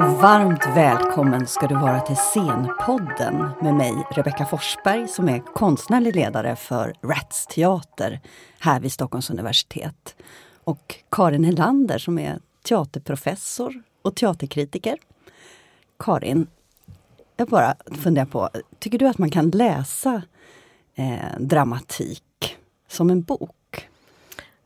Och varmt välkommen ska du vara till Scenpodden med mig Rebecka Forsberg som är konstnärlig ledare för Rats Teater här vid Stockholms universitet. Och Karin Helander som är teaterprofessor och teaterkritiker. Karin, jag bara funderar på, tycker du att man kan läsa eh, dramatik som en bok?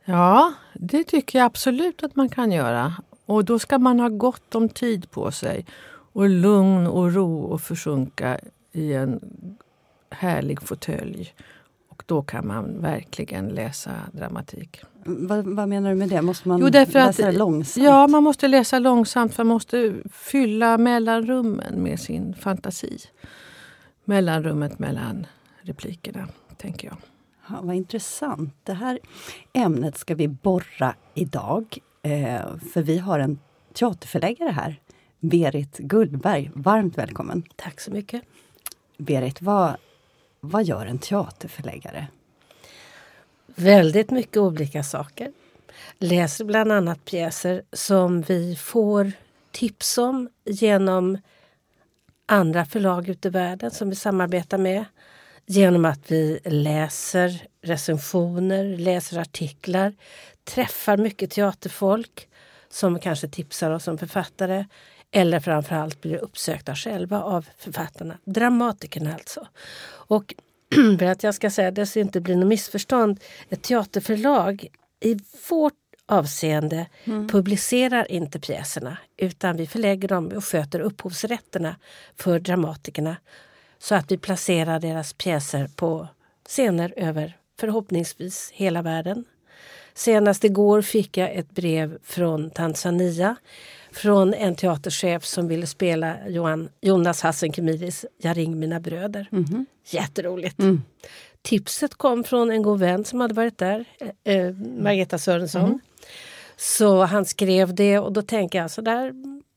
Ja, det tycker jag absolut att man kan göra. Och då ska man ha gott om tid på sig. Och lugn och ro och försjunka i en härlig fåtölj. Och då kan man verkligen läsa dramatik. Vad, vad menar du med det? Måste man Jo, att- läsa det långsamt? Ja, man måste läsa långsamt för man måste fylla mellanrummen med sin fantasi. Mellanrummet mellan replikerna, tänker jag. Ja, vad intressant. Det här ämnet ska vi borra idag. Eh, för vi har en teaterförläggare här, Berit Gullberg. Varmt välkommen. Tack så mycket. Berit, vad, vad gör en teaterförläggare? Väldigt mycket olika saker. Läser bland annat pjäser som vi får tips om genom andra förlag ute i världen som vi samarbetar med. Genom att vi läser recensioner, läser artiklar, träffar mycket teaterfolk som kanske tipsar oss som författare eller framförallt blir uppsökta själva av författarna. Dramatikerna alltså. Och för att jag ska säga det så inte blir något missförstånd. Ett teaterförlag i vårt avseende publicerar inte pjäserna utan vi förlägger dem och sköter upphovsrätterna för dramatikerna så att vi placerar deras pjäser på scener över förhoppningsvis hela världen. Senast igår fick jag ett brev från Tanzania från en teaterchef som ville spela Johan, Jonas Hassen Khemiris Jag ring mina bröder. Jätteroligt. Tipset kom från en god vän som hade varit där, eh, eh, Margareta Sörensson. Så han skrev det och då tänker jag så där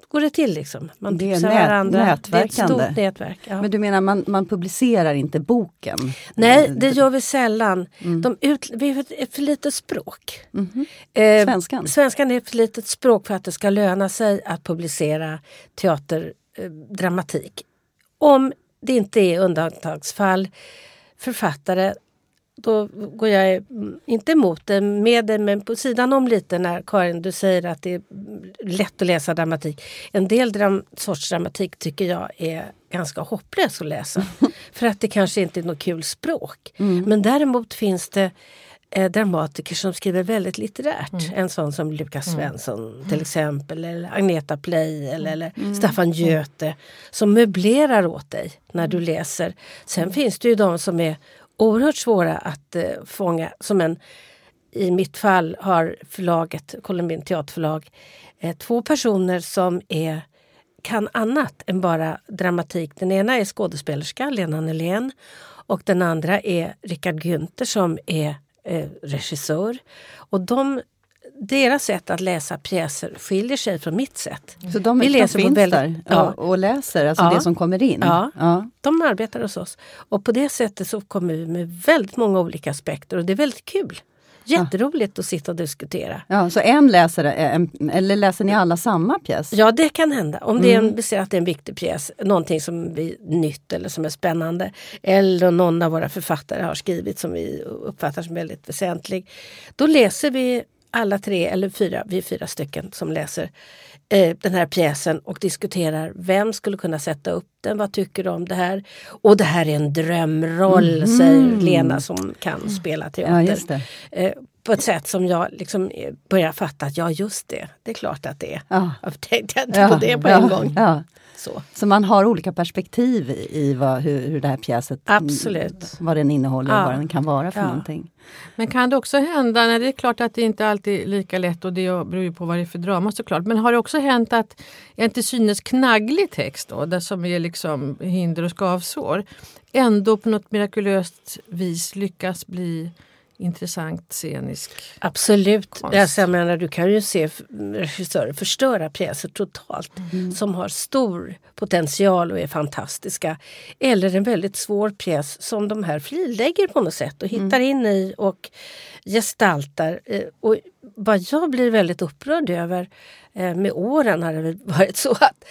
går det till liksom. Man Det är tipsar nät- varandra. Det är ett nätverkande. stort nätverk. Ja. Men du menar, man, man publicerar inte boken? Nej, Eh, det gör vi sällan. Mm. De ut, vi har för litet språk. Mhm. Eh, Svenskan? Svenskan är för litet språk för att det ska löna sig att publicera teaterdramatik. Eh. Om det inte är undantagsfall, författare, då går jag mm, inte emot det med det, men på sidan om lite när Karin du säger att det är lätt att läsa dramatik. En del dram sorts dramatik tycker jag är ganska hopplös att läsa. för att det kanske inte är något kul språk. Men däremot finns det eh, dramatiker som skriver väldigt litterärt. En sån som Lukas Svensson till exempel. Eller Agneta Pley eller, eller Staffan Göte. Som möblerar åt dig när du läser. Sen finns det ju de som är oerhört svåra att eh, fånga. Som en, I mitt fall har förlaget, Columbin teaterförlag, eh, två personer som är kan annat än bara dramatik. Den ena är skådespelerska, Lena Nylén. Och den andra är Richard Günther som är eh, regissör. Och de, deras sätt att läsa pjäser skiljer sig från mitt sätt. Så de, Vi läser finns väldigt- där ja. och, och läser, alltså Ja. det som kommer in? Ja. ja. De arbetar hos oss. Och på det sättet så kommer vi med väldigt många olika aspekter och det är väldigt kul. Jätteroligt att sitta och diskutera. Ja, så en läser, en, eller läser ni alla samma pjäs? Ja, det kan hända. Om det är en, vi ser att det är en viktig pjäs, någonting som är nytt eller som är spännande. Eller någon av våra författare har skrivit som vi uppfattar som väldigt väsentlig. Då läser vi alla tre, eller fyra, vi är fyra stycken som läser eh, den här pjäsen och diskuterar vem skulle kunna sätta upp den, vad tycker du om det här? Och det här är en drömroll, säger Lena som kan spela teater. Ja. Eh, på ett sätt som jag liksom eh, börjar fatta att ja just det, det är klart att det är. Ja. Jag tänkte inte på det på ja, en gång. Så. Så man har olika perspektiv i, vad, hur, hur det här pjäset, Absolut. vad den innehåller och Ja. vad den kan vara för Ja. någonting. Men kan det också hända, nej, det är klart att det inte alltid är lika lätt och det beror ju på vad det är för drama såklart. Men har det också hänt att en till synes knagglig text då, där som är liksom hinder och skavsår, ändå på något mirakulöst vis lyckas bli intressant scenisk? Absolut. Konst. Alltså, jag menar, du kan ju se regissörer förstöra pjäser totalt som har stor potential och är fantastiska. Eller en väldigt svår pjäs som de här frilägger på något sätt och hittar in i och gestaltar. Eh, Och vad jag blir väldigt upprörd över eh, med åren har det varit så att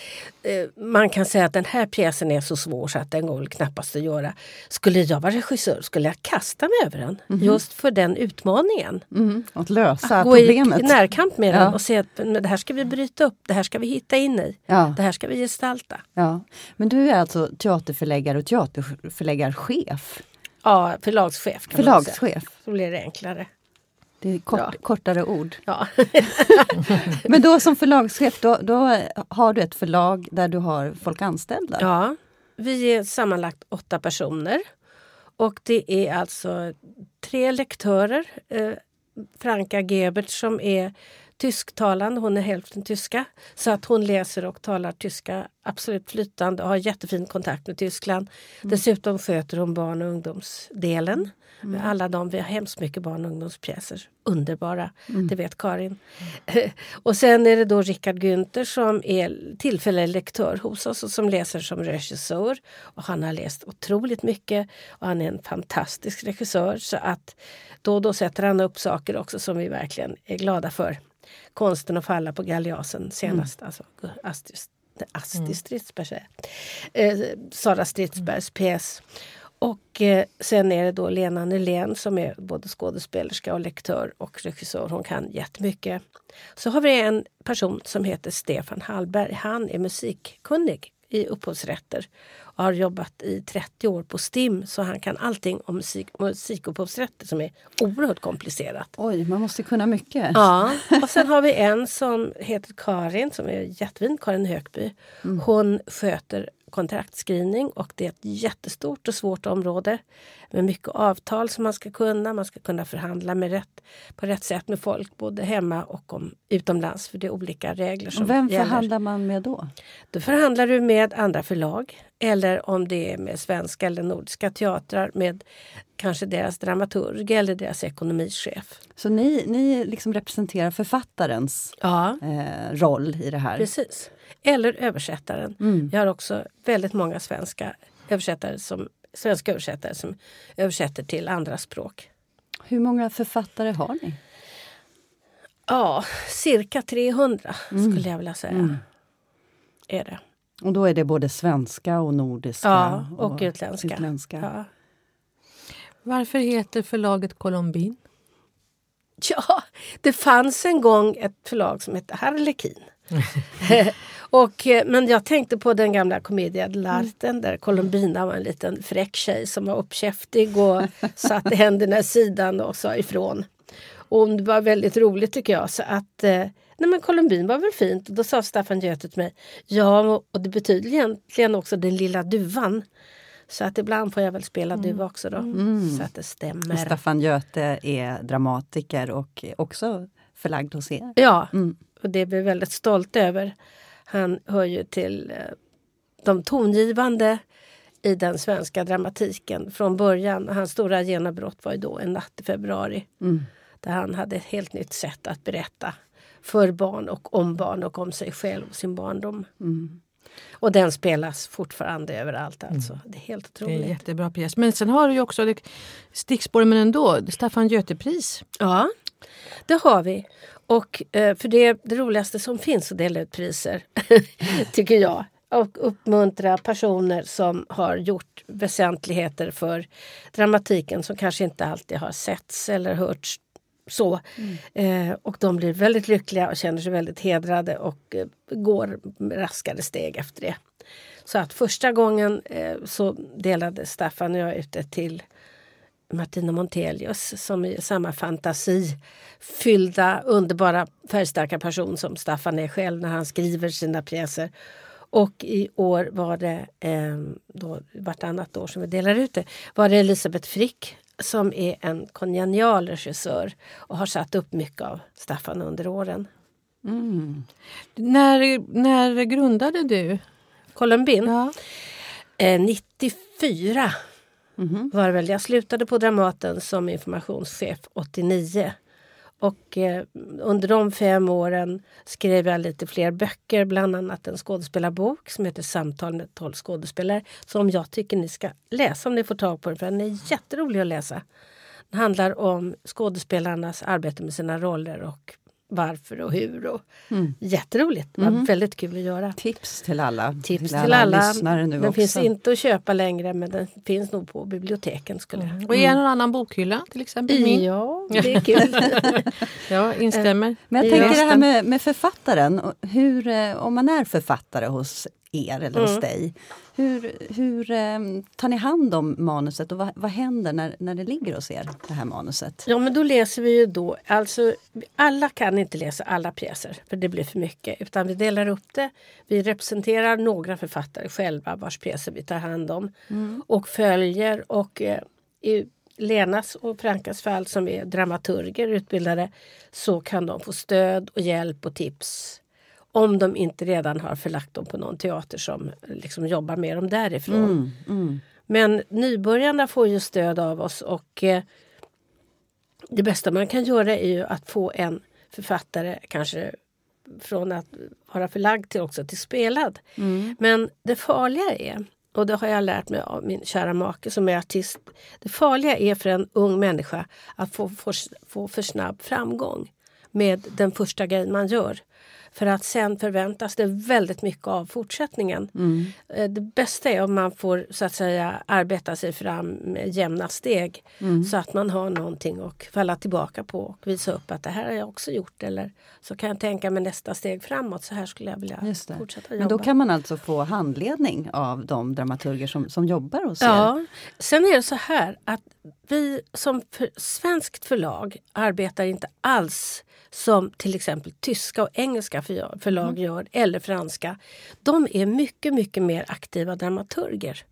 eh, man kan säga att den här pjäsen är så svår så att den går väl knappast att göra. Skulle jag vara regissör skulle jag kasta mig över den just för den utmaningen. Mm. Att lösa Att gå i, problemet. i närkamp med den Ja. och se att det här ska vi bryta upp, det här ska vi hitta in i, Ja. det här ska vi gestalta. Ja. Men du är alltså teaterförläggare och teaterförläggarchef. Ja, förlagschef kan man säga. Förlagschef. Så blir det enklare. Det är kort, Ja. kortare ord. Ja. Men då som förlagschef, då, då har du ett förlag där du har folk anställda? Ja, vi är sammanlagt åtta personer. Och det är alltså tre lektörer. Eh, Franka Gebert som är tysktalande, hon är hälften tyska. Så att hon läser och talar tyska absolut flytande och har jättefin kontakt med Tyskland. Dessutom sköter hon barn och ungdomsdelen. Med alla de, vi har hemskt mycket barn och ungdomspjäser. Underbara, det vet Karin. och sen är det då Rickard Günther som är tillfällig lektör hos oss och som läser som regissör. Och han har läst otroligt mycket och han är en fantastisk regissör så att då och då sätter han upp saker också som vi verkligen är glada för. Konsten att falla på galjasen senast, alltså Astrid, Astrid Stridsberg, eh, Sara Stridsbergs pjäs. Och eh, sen är det då Lena Nylén som är både skådespelerska och lektör och regissör. Hon kan jättemycket. Så har vi en person som heter Stefan Hallberg. Han är musikkunnig i upphovsrätter och har jobbat i 30 år på STIM så han kan allting om musik, musikupphovsrätter som är oerhört komplicerat. Oj, man måste kunna mycket. Ja, och sen har vi en som heter Karin som är jättefin, Karin Högby. Hon sköter kontraktskrivning och det är ett jättestort och svårt område med mycket avtal som man ska kunna. Man ska kunna förhandla med rätt, på rätt sätt med folk både hemma och om, utomlands för det är olika regler som vem gäller. förhandlar man med då? Då förhandlar du med andra förlag eller om det är med svenska eller nordiska teatrar med kanske deras dramaturg eller deras ekonomichef. Så ni, ni liksom representerar författarens Ja, eh, roll i det här? precis. Eller översättaren. Mm. Jag har också väldigt många svenska översättare som, svenska översättare som översätter till andra språk. Hur många författare har ni? Ja, cirka 300 Mm. skulle jag vilja säga. Är det. Och då är det både svenska och nordiska? Ja, och utländska. utländska. Ja. Varför heter förlaget Colombin? Ja, det fanns en gång ett förlag som hette Harlekin. och, eh, men jag tänkte på den gamla komedien Larten där Colombina var en liten fräck tjej som var uppkäftig och satte händerna i sidan och sa ifrån. Och det var väldigt roligt tycker jag. Så att, eh, nej men Colombin var väl fint. Och då sa Staffan Göte till mig, ja och det betyder egentligen också den lilla duvan. Så att ibland får jag väl spela duva också då. Så att det stämmer. Staffan Göte är dramatiker och också förlagd hos er. Ja, Mm. och det är vi väldigt stolta över. Han hör ju till eh, de tongivande i den svenska dramatiken från början. Hans stora genombrott var ju då En natt i februari. Mm. Där han hade ett helt nytt sätt att berätta för barn och om barn och om sig själv och sin barndom. Mm. Och den spelas fortfarande överallt alltså. Det är helt Det är en otroligt. jättebra pjäs. Men sen har du ju också stickspår men ändå, Staffan Göte-pris. Ja, det har vi. Och eh, för det är det roligaste som finns att dela ut priser, tycker jag. Och uppmuntra personer som har gjort väsentligheter för dramatiken som kanske inte alltid har setts eller hörts så. Eh, och de blir väldigt lyckliga och känner sig väldigt hedrade och eh, går raskare steg efter det. Så att första gången eh, så delade Staffan och jag ut det till Martina Montelius som är samma fantasifyllda, underbara, färgstarka person som Staffan är själv när han skriver sina pjäser. Och i år var det, eh, då, vartannat år som vi delar ut det, var det Elisabeth Frick som är en kongenial regissör och har satt upp mycket av Staffan under åren. Mm. När, när grundade du? Colombin, Ja. eh, 94 Mm-hmm. Mm. var väl. Jag slutade på Dramaten som informationschef 89. Och eh, under de fem åren skrev jag lite fler böcker, bland annat en skådespelarbok som heter Samtal med tolv skådespelare. Som jag tycker ni ska läsa om ni får tag på den, för den är jätterolig att läsa. Den handlar om skådespelarnas arbete med sina roller och varför och hur. Och Mm. Jätteroligt, det var väldigt kul att göra. Tips till alla, Tips till alla. lyssnare nu den också. finns inte att köpa längre men den finns nog på biblioteken. skulle jag Och i en och annan bokhylla till exempel. Min. Ja, det är kul. Ja, instämmer. Men jag tänker det här med, med författaren. Hur, eh, om man är författare hos er eller Mm. hos dig. Hur, hur eh, tar ni hand om manuset och vad, vad händer när, när det ligger hos er, det här manuset? Ja men då läser vi ju då, alltså alla kan inte läsa alla pjäser för det blir för mycket. Utan vi delar upp det. Vi representerar några författare själva vars pjäser vi tar hand om. Och följer och eh, i Lenas och Frankas fall som är dramaturger utbildade så kan de få stöd och hjälp och tips. Om de inte redan har förlagt dem på någon teater som liksom jobbar med dem därifrån. Mm, mm. Men nybörjarna får ju stöd av oss och eh, det bästa man kan göra är ju att få en författare kanske från att vara förlagd till också till spelad. Men det farliga är, och det har jag lärt mig av min kära make som är artist. Det farliga är för en ung människa att få, få, få för snabb framgång med den första grejen man gör. För att sen förväntas det väldigt mycket av fortsättningen. Eh, Det bästa är om man får så att säga arbeta sig fram med jämna steg. Så att man har någonting att falla tillbaka på och visa upp att det här har jag också gjort. Eller så kan jag tänka mig nästa steg framåt. Så här skulle jag vilja fortsätta Men jobba. då kan man alltså få handledning av de dramaturger som, som jobbar hos er? Ja, sen är det så här att vi som för, svenskt förlag arbetar inte alls som till exempel tyska och engelska för- förlag gör, eller franska. De är mycket, mycket mer aktiva dramaturger.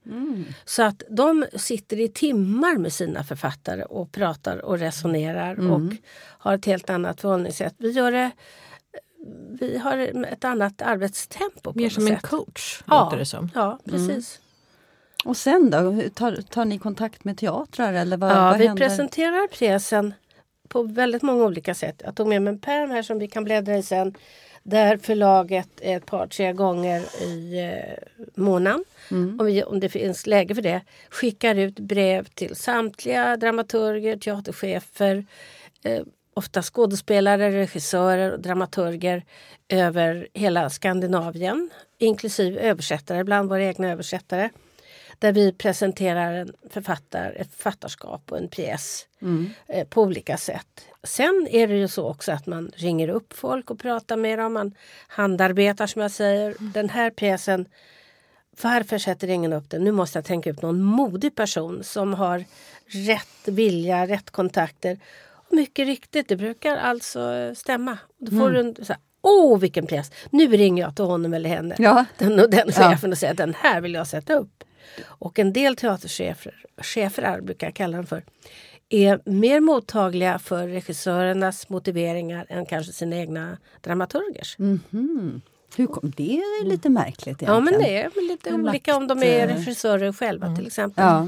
Så att de sitter i timmar med sina författare och pratar och resonerar och har ett helt annat förhållningssätt. Vi, gör det, vi har ett annat arbetstempo. på Mer som en sätt. coach, Ja, låter det som. Ja, precis. Och sen då? Tar, tar ni kontakt med teatrar? Eller vad, Ja, vad vi händer? presenterar pjäsen på väldigt många olika sätt. Jag tog med mig en pärm här som vi kan bläddra i sen. Där förlaget ett par, tre gånger i eh, månaden, Mm. om, vi, om det finns läge för det, skickar ut brev till samtliga dramaturger, teaterchefer, eh, ofta skådespelare, regissörer och dramaturger över hela Skandinavien. Inklusive översättare, bland våra egna översättare. Där vi presenterar en författare, ett författarskap och en pjäs eh, på olika sätt. Sen är det ju så också att man ringer upp folk och pratar med dem. Man handarbetar som jag säger. Den här pjäsen, varför sätter ingen upp den? Nu måste jag tänka ut någon modig person som har rätt vilja, rätt kontakter. Och mycket riktigt, det brukar alltså stämma. Då får du en Åh vilken pjäs! Nu ringer jag till honom eller henne. Ja. Den och den Ja. chefen och säger den här vill jag sätta upp. Och en del teaterchefer, chefer brukar jag kalla dem för, är mer mottagliga för regissörernas motiveringar än kanske sina egna dramaturgers. Mhm. Hur kom, det är lite märkligt egentligen. Ja men det är väl lite De olika om de lagt, är eh, regissörer själva till exempel. Ja.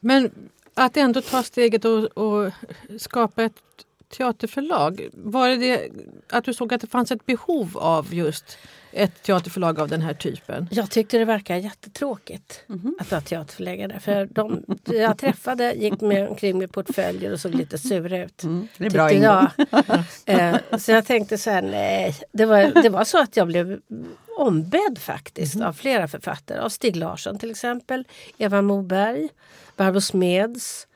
Men att ändå ta steget och, och skapa ett teaterförlag. Var det, det att du såg att det fanns ett behov av just ett teaterförlag av den här typen? Jag tyckte det verkade jättetråkigt att vara teaterförläggare. För de jag träffade gick med omkring med portföljer och såg lite sura ut. Mm, det är bra jag. Eh, så jag tänkte så här, nej. Det var, det var så att jag blev ombedd faktiskt av flera författare. Av Stig Larsson till exempel, Eva Moberg, Barbro Smeds,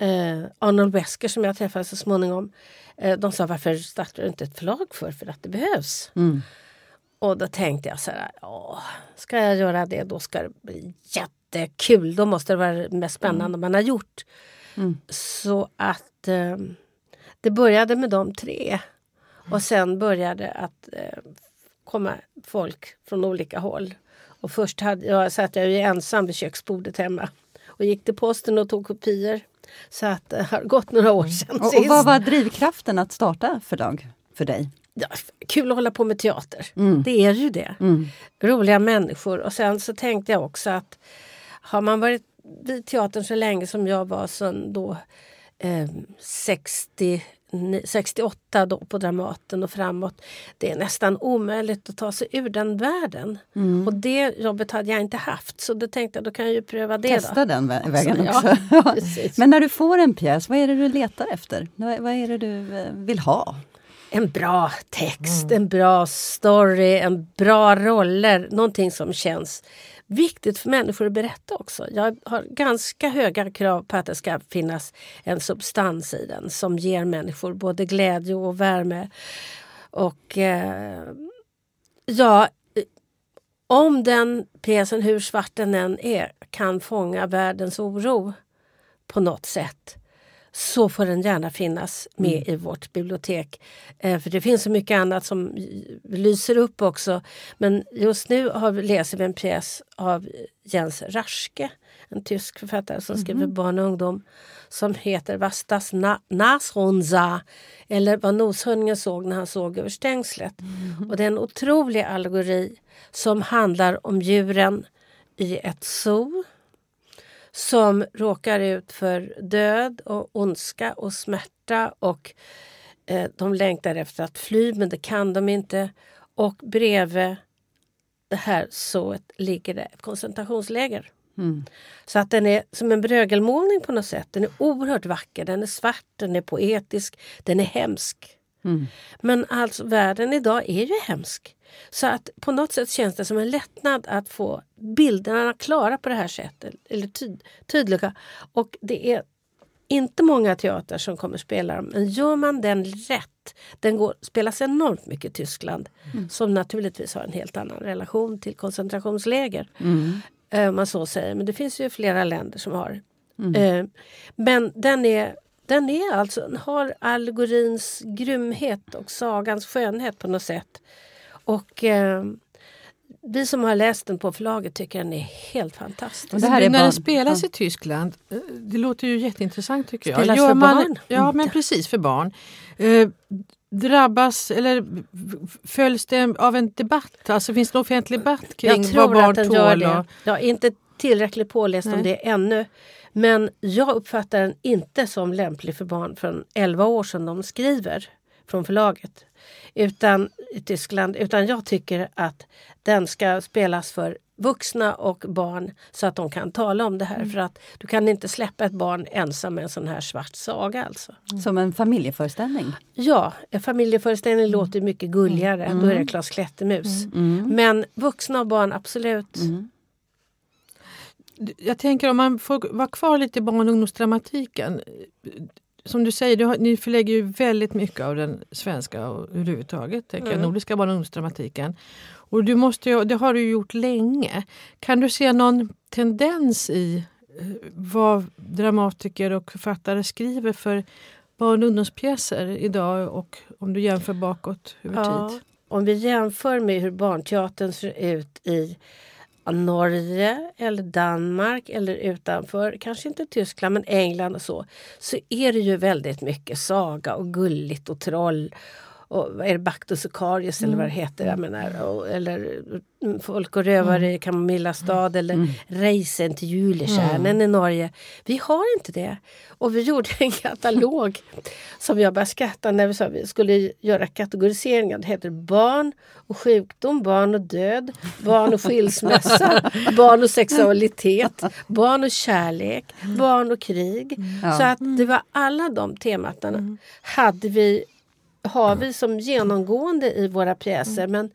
eh, Arnold Wesker som jag träffade så småningom. Eh, de sa varför startar du inte ett förlag för? För att det behövs. Mm. Och då tänkte jag så här, ja, ska jag göra det då ska det bli jättekul. Då måste det vara det mest spännande man har gjort. Så att eh, det började med de tre. Och sen började att eh, komma folk från olika håll. Och först hade, jag, satt jag ju ensam vid köksbordet hemma och gick till posten och tog kopior. Så att det har gått några år sedan Och, och sist. vad var drivkraften att starta förlag för dig? Ja, kul att hålla på med teater. Mm. Det är ju det. Mm. Roliga människor. Och sen så tänkte jag också att har man varit vid teatern så länge som jag var sedan då eh, 68 då på Dramaten och framåt. Det är nästan omöjligt att ta sig ur den världen. Mm. Och det jobbet hade jag inte haft så då tänkte jag då kan jag ju pröva det. Testa då. den vä- vägen Ja, också. Ja. Men när du får en pjäs, vad är det du letar efter? Vad vad är det du eh, vill ha? En bra text, en bra story, en bra roller. Någonting som känns viktigt för människor att berätta också. Jag har ganska höga krav på att det ska finnas en substans i den som ger människor både glädje och värme. Och eh, ja, om den pjäsen, hur svart den än är, kan fånga världens oro på något sätt så får den gärna finnas med i vårt bibliotek. Eh, för det finns så mycket annat som lyser upp också. Men just nu har vi, läser vi en pjäs av Jens Raschke, en tysk författare som skriver barn och ungdom som heter Was das Na- Nashorn sah eller vad noshörningen såg när han såg över stängslet. Och det är en otrolig allegori som handlar om djuren i ett zoo som råkar ut för död och ondska och smärta och eh, de längtar efter att fly men det kan de inte. Och bredvid det här zooet ligger det ett koncentrationsläger. Mm. Så att den är som en brögelmålning på något sätt. Den är oerhört vacker, den är svart, den är poetisk, den är hemsk. Mm. Men alltså världen idag är ju hemsk. Så att på något sätt känns det som en lättnad att få bilderna klara på det här sättet. Eller tyd, tydliga. Och det är inte många teatrar som kommer spela dem. Men gör man den rätt. Den går, spelas enormt mycket i Tyskland. Som naturligtvis har en helt annan relation till koncentrationsläger. Mm. Eh, Om man så säger. Men det finns ju flera länder som har. Eh, Men den är, den är alltså, har allegorins grymhet och sagans skönhet på något sätt. Och eh, vi som har läst den på förlaget tycker den är helt fantastisk. Det här är när bara- den spelas ja. i Tyskland, eh, det låter ju jätteintressant tycker jag. Spelas Gör för man, barn? Ja, men precis för barn. Eh, drabbas eller följs det av en debatt? Alltså finns det en offentlig debatt kring Jag tror vad barn att den tål? gör och-. Jag är inte tillräckligt påläst om Nej. det ännu. Men jag uppfattar den inte som lämplig för barn från 11 år som de skriver från förlaget. Utan i Tyskland. Utan jag tycker att den ska spelas för vuxna och barn så att de kan tala om det här. För att du kan inte släppa ett barn ensam med en sån här svart saga alltså. Som en familjeföreställning. Ja, en familjeföreställning låter mycket gulligare. Då är det Klas Klättermus. Men vuxna och barn absolut. Jag tänker om man får vara kvar lite i barn och ungdomsdramatiken. Som du säger, du har, ni förlägger ju väldigt mycket av den svenska och överhuvudtaget, tänker jag, nordiska barn och ungdomsdramatiken. Och du måste ju, det har du gjort länge. Kan du se någon tendens i eh, vad dramatiker och författare skriver för barn och ungdomspjäser idag och om du jämför bakåt över Ja, tid? om vi jämför med hur barnteatern ser ut i Norge eller Danmark eller utanför, kanske inte Tyskland men England och så, så är det ju väldigt mycket saga och gulligt och troll. Och är det, Baktus och Karius eller vad det heter, jag menar, och, eller mm, Folk och rövare i Kamomilla stad eller Reisen till julekärnen i Norge. Vi har inte det. Och vi gjorde en katalog som jag började skratta när vi sa vi skulle göra kategoriseringar. Det heter barn och sjukdom, barn och död, barn och skilsmässa, barn och sexualitet, barn och kärlek, barn och krig. Så att det var alla de tematan hade vi, har vi som genomgående i våra pjäser. Men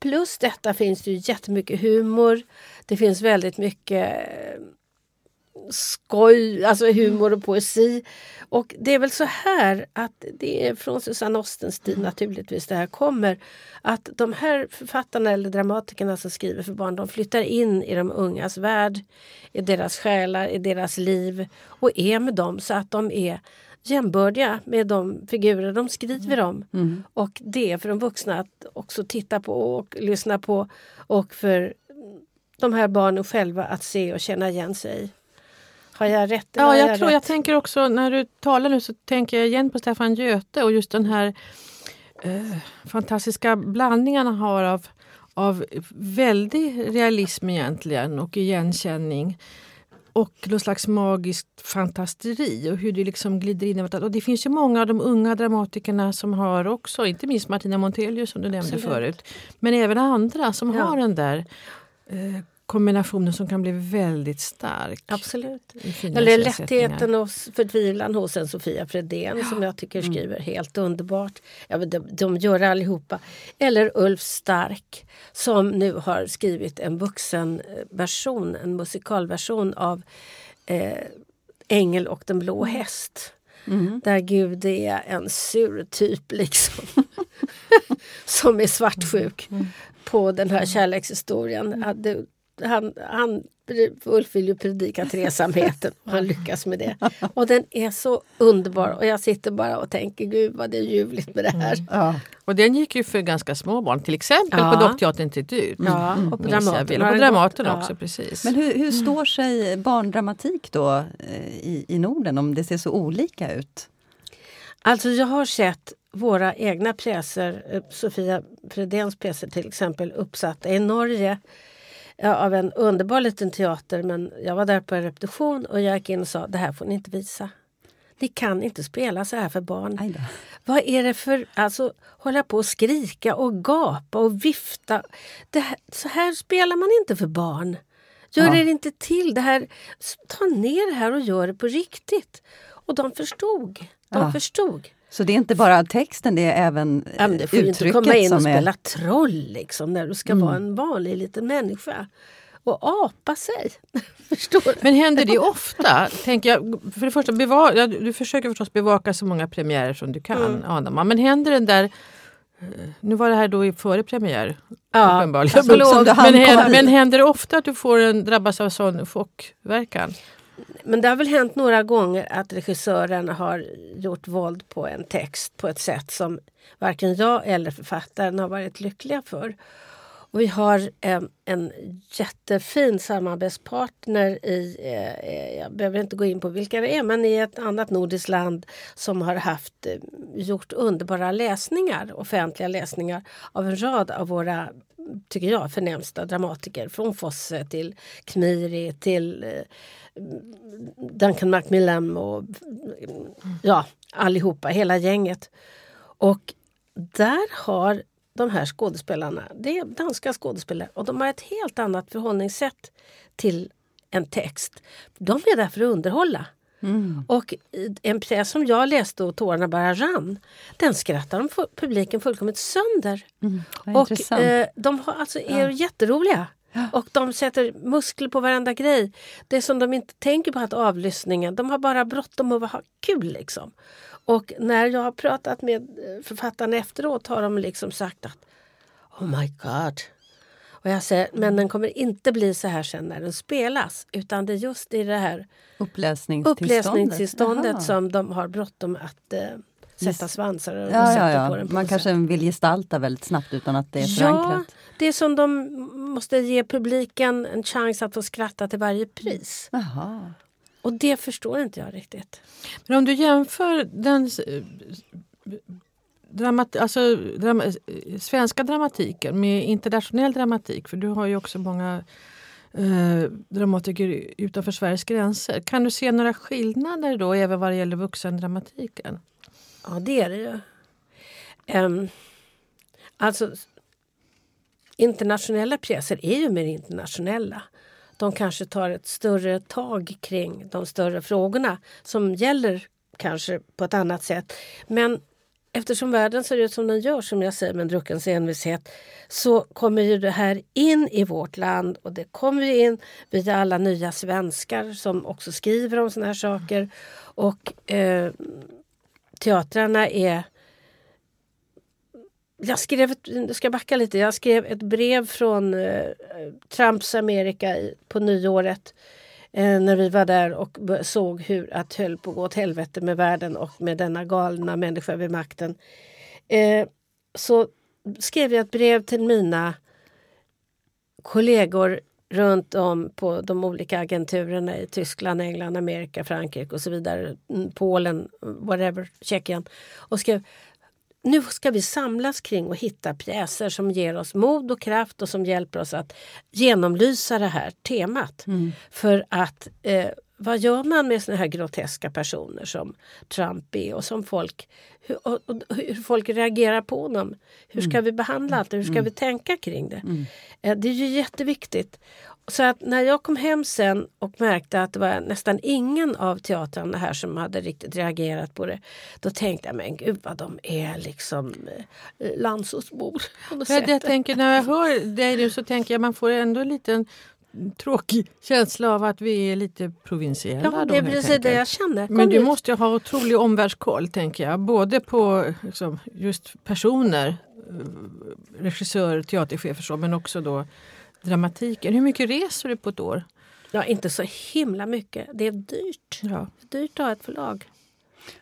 plus detta finns det ju jättemycket humor. Det finns väldigt mycket eh, skoj, alltså humor och poesi. Och det är väl så här att det är från Susanne Ostens tid naturligtvis det här kommer. Att de här författarna eller dramatikerna som skriver för barn de flyttar in i de ungas värld, i deras själar, i deras liv och är med dem så att de är jämbördiga med de figurer de skriver om. Och det är för de vuxna att också titta på och lyssna på och för de här barnen själva att se och känna igen sig. Har jag rätt? Ja, har jag, tror, rätt? jag tänker också, när du talar nu så tänker jag igen på Stefan Göte och just den här eh, fantastiska blandningen han har av, av väldig realism egentligen och igenkänning. Och någon slags magiskt fantasteri och hur det liksom glider in i varandra. Och det finns ju många av de unga dramatikerna som har också, inte minst Martina Montelius som du nämnde Absolut. förut, men även andra som Ja. har den där eh, kombinationen som kan bli väldigt stark. Absolut. Eller lättheten och förtvivlan hos en Sofia Fredén som jag tycker skriver helt underbart. Ja, men de, de gör det allihopa. Eller Ulf Stark som nu har skrivit en vuxenversion, en musikalversion av eh, Ängel och den blå häst. Där Gud är en sur typ liksom. som är svartsjuk på den här kärlekshistorien. Ja, det- Han, han, Ulf vill ju predika tresamheten och han lyckas med det. Och den är så underbar och jag sitter bara och tänker gud vad det är ljuvligt med det här. Ja. Och den gick ju för ganska små barn, till exempel Ja. på Dockteatern till ut. Ja, och på minns jag Dramaten. Och på Dramaten också, Ja. precis. Men hur, hur står sig barndramatik då eh, i, i Norden om det ser så olika ut? Alltså jag har sett våra egna pjäser, eh, Sofia Fredéns pjäser till exempel, uppsatta i Norge av en underbar liten teater. Men jag var där på en repetition och jag gick in och sa det här får ni inte visa. Ni kan inte spela så här för barn. Vad är det för... Alltså hålla på och skrika och gapa och vifta. Det här, så här spelar man inte för barn. Gör Ja. er inte till. det här. Ta ner det här och gör det på riktigt. Och de förstod. De Ja. förstod. Så det är inte bara texten, det är även Ja, men det får ju inte uttrycket komma in och som är... Mm. spela troll liksom, när du ska vara en vanlig liten människa. Och apa sig. Förstår du? Men händer det ofta? Tänker jag, för det första, beva, ja, du försöker förstås bevaka så många premiärer som du kan, Mm. man. Men händer den där... eh, Nu var det här då i före premiär, Ja, uppenbarligen. Som hann Men, men händer det ofta att du får en, drabbas av sån chockverkan? Men det har väl hänt några gånger att regissören har gjort våld på en text på ett sätt som varken jag eller författaren har varit lyckliga för. Och vi har en, en jättefin samarbetspartner i, eh, eh, jag behöver inte gå in på vilka det är, men i ett annat nordiskt land som har haft, eh, gjort underbara läsningar, offentliga läsningar av en rad av våra, tycker jag, förnämsta dramatiker. Från Fosse till Kmiri till eh, Duncan Macmillan och mm, ja, allihopa, hela gänget. Och där har de här skådespelarna, det är danska skådespelare och de har ett helt annat förhållningssätt till en text. De är där för att underhålla. Och i en pjäs som jag läste och tårarna bara rann, den skrattar de publiken fullkomligt sönder. Vad Och eh, de har, alltså, är jätteroliga. Och de sätter muskler på varenda grej. Det som de inte tänker på att avlyssningen, de har bara bråttom att ha kul liksom. Och när jag har pratat med eh, författarna efteråt har de liksom sagt att Oh my god. Och jag säger, men den kommer inte bli så här sen när den spelas. Utan det är just i det här Uppläsningstillståndet. uppläsningstillståndet Jaha. som de har bråttom att eh, sätta svansar och Ja, sätta ja, på ja. den. på Man kanske sätt. vill gestalta väldigt snabbt utan att det är Ja, förankrat. det är som de måste ge publiken en chans att få skratta till varje pris. Jaha. Och det förstår inte jag riktigt. Men om du jämför den dramat, alltså, drama, eh, svenska dramatiken med internationell dramatik, för du har ju också många eh, dramatiker utanför Sveriges gränser. Kan du se några skillnader då även vad det gäller vuxendramatiken? Ja, det är det ju. Um, alltså, internationella pjäser är ju mer internationella. De kanske tar ett större tag kring de större frågorna som gäller kanske på ett annat sätt. Men eftersom världen ser ut som den gör, som jag säger med en druckens envishet, så kommer ju det här in i vårt land och det kommer ju in via alla nya svenskar som också skriver om såna här saker. Och eh, teatrarna är... Jag skrev, ett, jag ska backa lite, jag skrev ett brev från eh, Trumps Amerika i, på nyåret eh, när vi var där och såg hur att höll på att gå åt helvete med världen och med denna galna människa vid makten. Eh, så skrev jag ett brev till mina kollegor runt om på de olika agenturerna i Tyskland, England, Amerika, Frankrike och så vidare. Mm, Polen, whatever, Tjeckien. Och skrev nu ska vi samlas kring och hitta pjäser som ger oss mod och kraft och som hjälper oss att genomlysa det här temat. För att eh, vad gör man med såna här groteska personer som Trump är och som folk hur, och, och, hur folk reagerar på dem. Hur ska vi behandla allt? Hur ska vi tänka kring det? Eh, det är ju jätteviktigt. Så att när jag kom hem sen och märkte att det var nästan ingen av teatrarna här som hade riktigt reagerat på det. Då tänkte jag, men gud vad de är liksom eh, landsortsbor. Jag, tänker, när jag hör dig nu så tänker jag man får ändå en liten tråkig känsla av att vi är lite provinsiella. Ja, det är precis det jag känner. Kom Men du hit. måste ju ha otrolig omvärldskoll tänker jag. Både på liksom, just personer, eh, regissörer, teaterchefer så, men också då dramatiken. Hur mycket reser du på ett år? Ja, inte så himla mycket. Det är dyrt. Ja. Dyrt att ha ett förlag.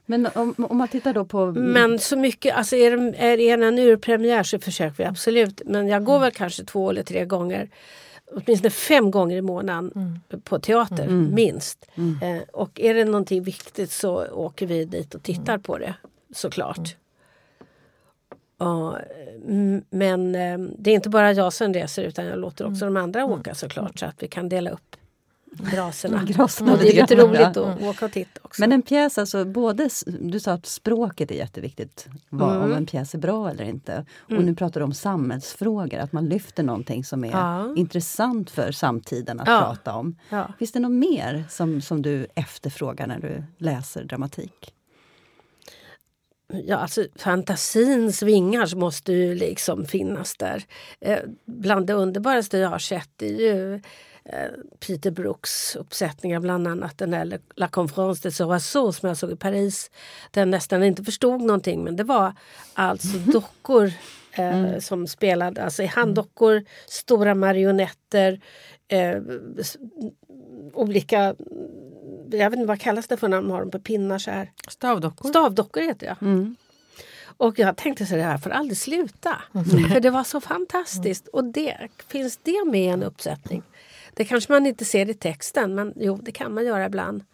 Men om, om man tittar då på... Men så mycket, alltså är det, är det en urpremiär så försöker vi absolut. Men jag går väl kanske två eller tre gånger. Åtminstone fem gånger i månaden på teater, minst. Eh, och är det någonting viktigt så åker vi dit och tittar på det såklart. Ja, mm, men eh, det är inte bara jag som reser utan jag låter också de andra åka såklart så att vi kan dela upp graserna. Graserna Och det är lite roligt att åka och titta också. Men en pjäs, alltså både, du sa att språket är jätteviktigt, vad, Mm. om en pjäs är bra eller inte. Och nu pratar du om samhällsfrågor, att man lyfter någonting som är Ja. intressant för samtiden att Ja. prata om. Ja. Finns det något mer som, som du efterfrågar när du läser dramatik? Ja, alltså fantasins vingar måste ju liksom finnas där. Eh, bland det underbaraste jag har sett är ju eh, Peter Brooks uppsättningar, bland annat den där La Conférence des Oiseaux som jag såg i Paris. Där jag nästan inte förstod någonting men det var alltså dockor eh, som spelade, alltså handdockor, stora marionetter, eh, olika, jag vet inte vad kallas det för när de har dem på pinnar så här. Stavdockor? Stavdockor heter jag. Mm. Och jag tänkte så det här får aldrig sluta. För det var så fantastiskt. Och det, finns det med i en uppsättning? Det kanske man inte ser i texten men jo det kan man göra ibland.